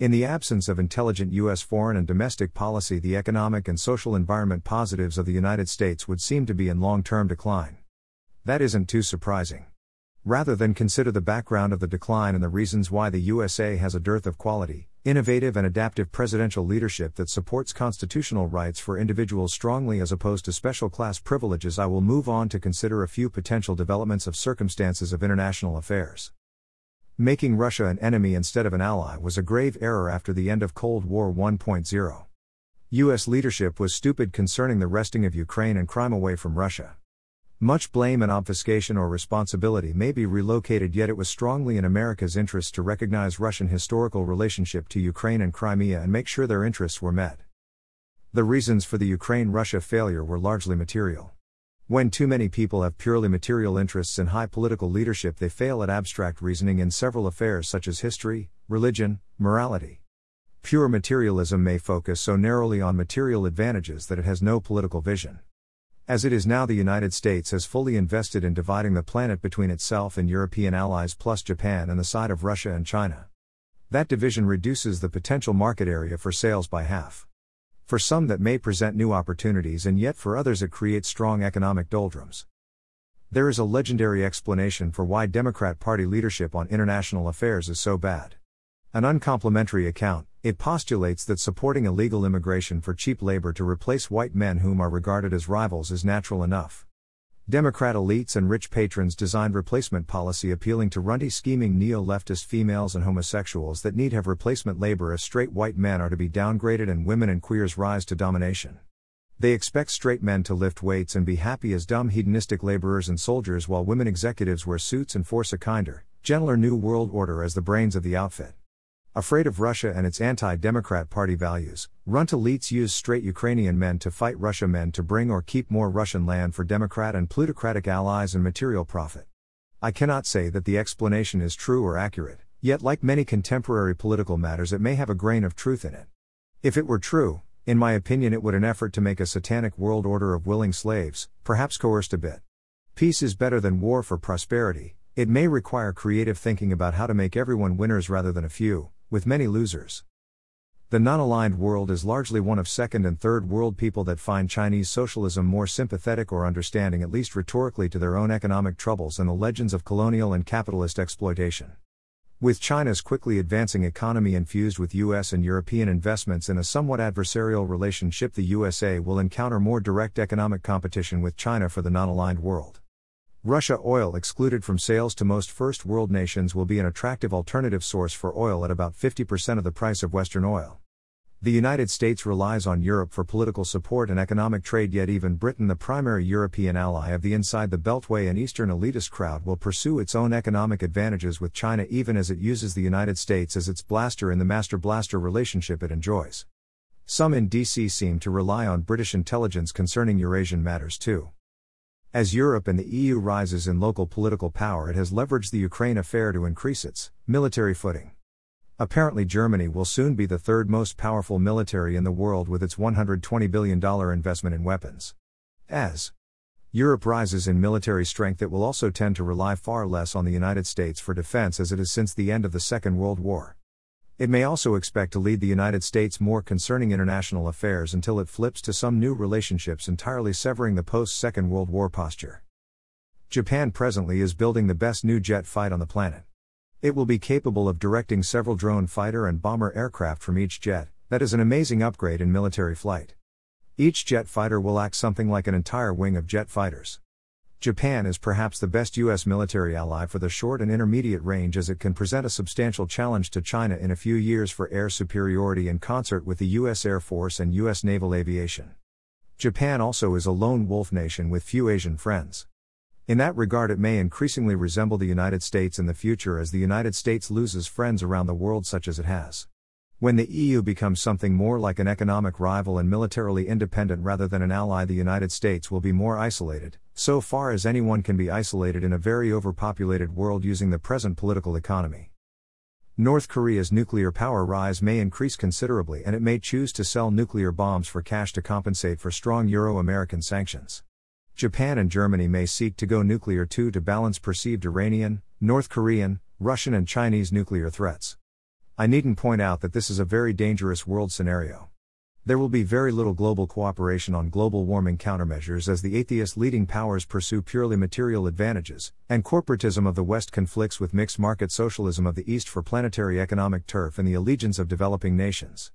In the absence of intelligent U.S. foreign and domestic policy, the economic and social environment positives of the United States would seem to be in long term decline. That isn't too surprising. Rather than consider the background of the decline and the reasons why the USA has a dearth of quality, innovative, and adaptive presidential leadership that supports constitutional rights for individuals strongly as opposed to special class privileges, I will move on to consider a few potential developments of circumstances of international affairs. Making Russia an enemy instead of an ally was a grave error after the end of Cold War 1.0. U.S. leadership was stupid concerning the wresting of Ukraine and Crimea away from Russia. Much blame and obfuscation or responsibility may be relocated, yet it was strongly in America's interest to recognize Russian historical relationship to Ukraine and Crimea and make sure their interests were met. The reasons for the Ukraine Russia failure were largely material. When too many people have purely material interests in high political leadership, they fail at abstract reasoning in several affairs such as history, religion, morality. Pure materialism may focus so narrowly on material advantages that it has no political vision. As it is now, the United States has fully invested in dividing the planet between itself and European allies plus Japan and the side of Russia and China. That division reduces the potential market area for sales by half. For some, that may present new opportunities, and yet for others, it creates strong economic doldrums. There is a legendary explanation for why Democrat Party leadership on international affairs is so bad. An uncomplimentary account, it postulates that supporting illegal immigration for cheap labor to replace white men whom are regarded as rivals is natural enough. Democrat elites and rich patrons designed replacement policy appealing to runty scheming neo leftist females and homosexuals that need have replacement labor if straight white men are to be downgraded and women and queers rise to domination. They expect straight men to lift weights and be happy as dumb hedonistic laborers and soldiers while women executives wear suits and force a kinder, gentler New World Order as the brains of the outfit. Afraid of Russia and its anti Democrat Party values, runt elites use straight Ukrainian men to fight Russia men to bring or keep more Russian land for Democrat and plutocratic allies and material profit. I cannot say that the explanation is true or accurate, yet, like many contemporary political matters, it may have a grain of truth in it. If it were true, in my opinion, it would an effort to make a satanic world order of willing slaves, perhaps coerced a bit. Peace is better than war for prosperity, it may require creative thinking about how to make everyone winners rather than a few, with many losers. The non aligned world is largely one of second and third world people that find Chinese socialism more sympathetic or understanding, at least rhetorically, to their own economic troubles and the legends of colonial and capitalist exploitation. With China's quickly advancing economy infused with US and European investments in a somewhat adversarial relationship, the USA will encounter more direct economic competition with China for the non aligned world. Russia oil excluded from sales to most first world nations will be an attractive alternative source for oil at about 50% of the price of Western oil. The United States relies on Europe for political support and economic trade, yet, even Britain, the primary European ally of the inside the Beltway and Eastern elitist crowd, will pursue its own economic advantages with China even as it uses the United States as its blaster in the master blaster relationship it enjoys. Some in DC seem to rely on British intelligence concerning Eurasian matters too. As Europe and the EU rises in local political power, it has leveraged the Ukraine affair to increase its military footing. Apparently, Germany will soon be the third most powerful military in the world with its $120 billion investment in weapons. As Europe rises in military strength, it will also tend to rely far less on the United States for defense as it has since the end of the Second World War. It may also expect to lead the United States more concerning international affairs until it flips to some new relationships entirely severing the post Second World War posture. Japan presently is building the best new jet fight on the planet. It will be capable of directing several drone fighter and bomber aircraft from each jet, that is an amazing upgrade in military flight. Each jet fighter will act something like an entire wing of jet fighters. Japan is perhaps the best U.S. military ally for the short and intermediate range as it can present a substantial challenge to China in a few years for air superiority in concert with the U.S. Air Force and U.S. naval aviation. Japan also is a lone wolf nation with few Asian friends. In that regard, it may increasingly resemble the United States in the future as the United States loses friends around the world, such as it has. When the EU becomes something more like an economic rival and militarily independent rather than an ally, the United States will be more isolated, so far as anyone can be isolated in a very overpopulated world using the present political economy. North Korea's nuclear power rise may increase considerably and it may choose to sell nuclear bombs for cash to compensate for strong Euro American sanctions. Japan and Germany may seek to go nuclear too to balance perceived Iranian, North Korean, Russian, and Chinese nuclear threats. I needn't point out that this is a very dangerous world scenario. There will be very little global cooperation on global warming countermeasures as the atheist leading powers pursue purely material advantages, and corporatism of the West conflicts with mixed market socialism of the East for planetary economic turf and the allegiance of developing nations.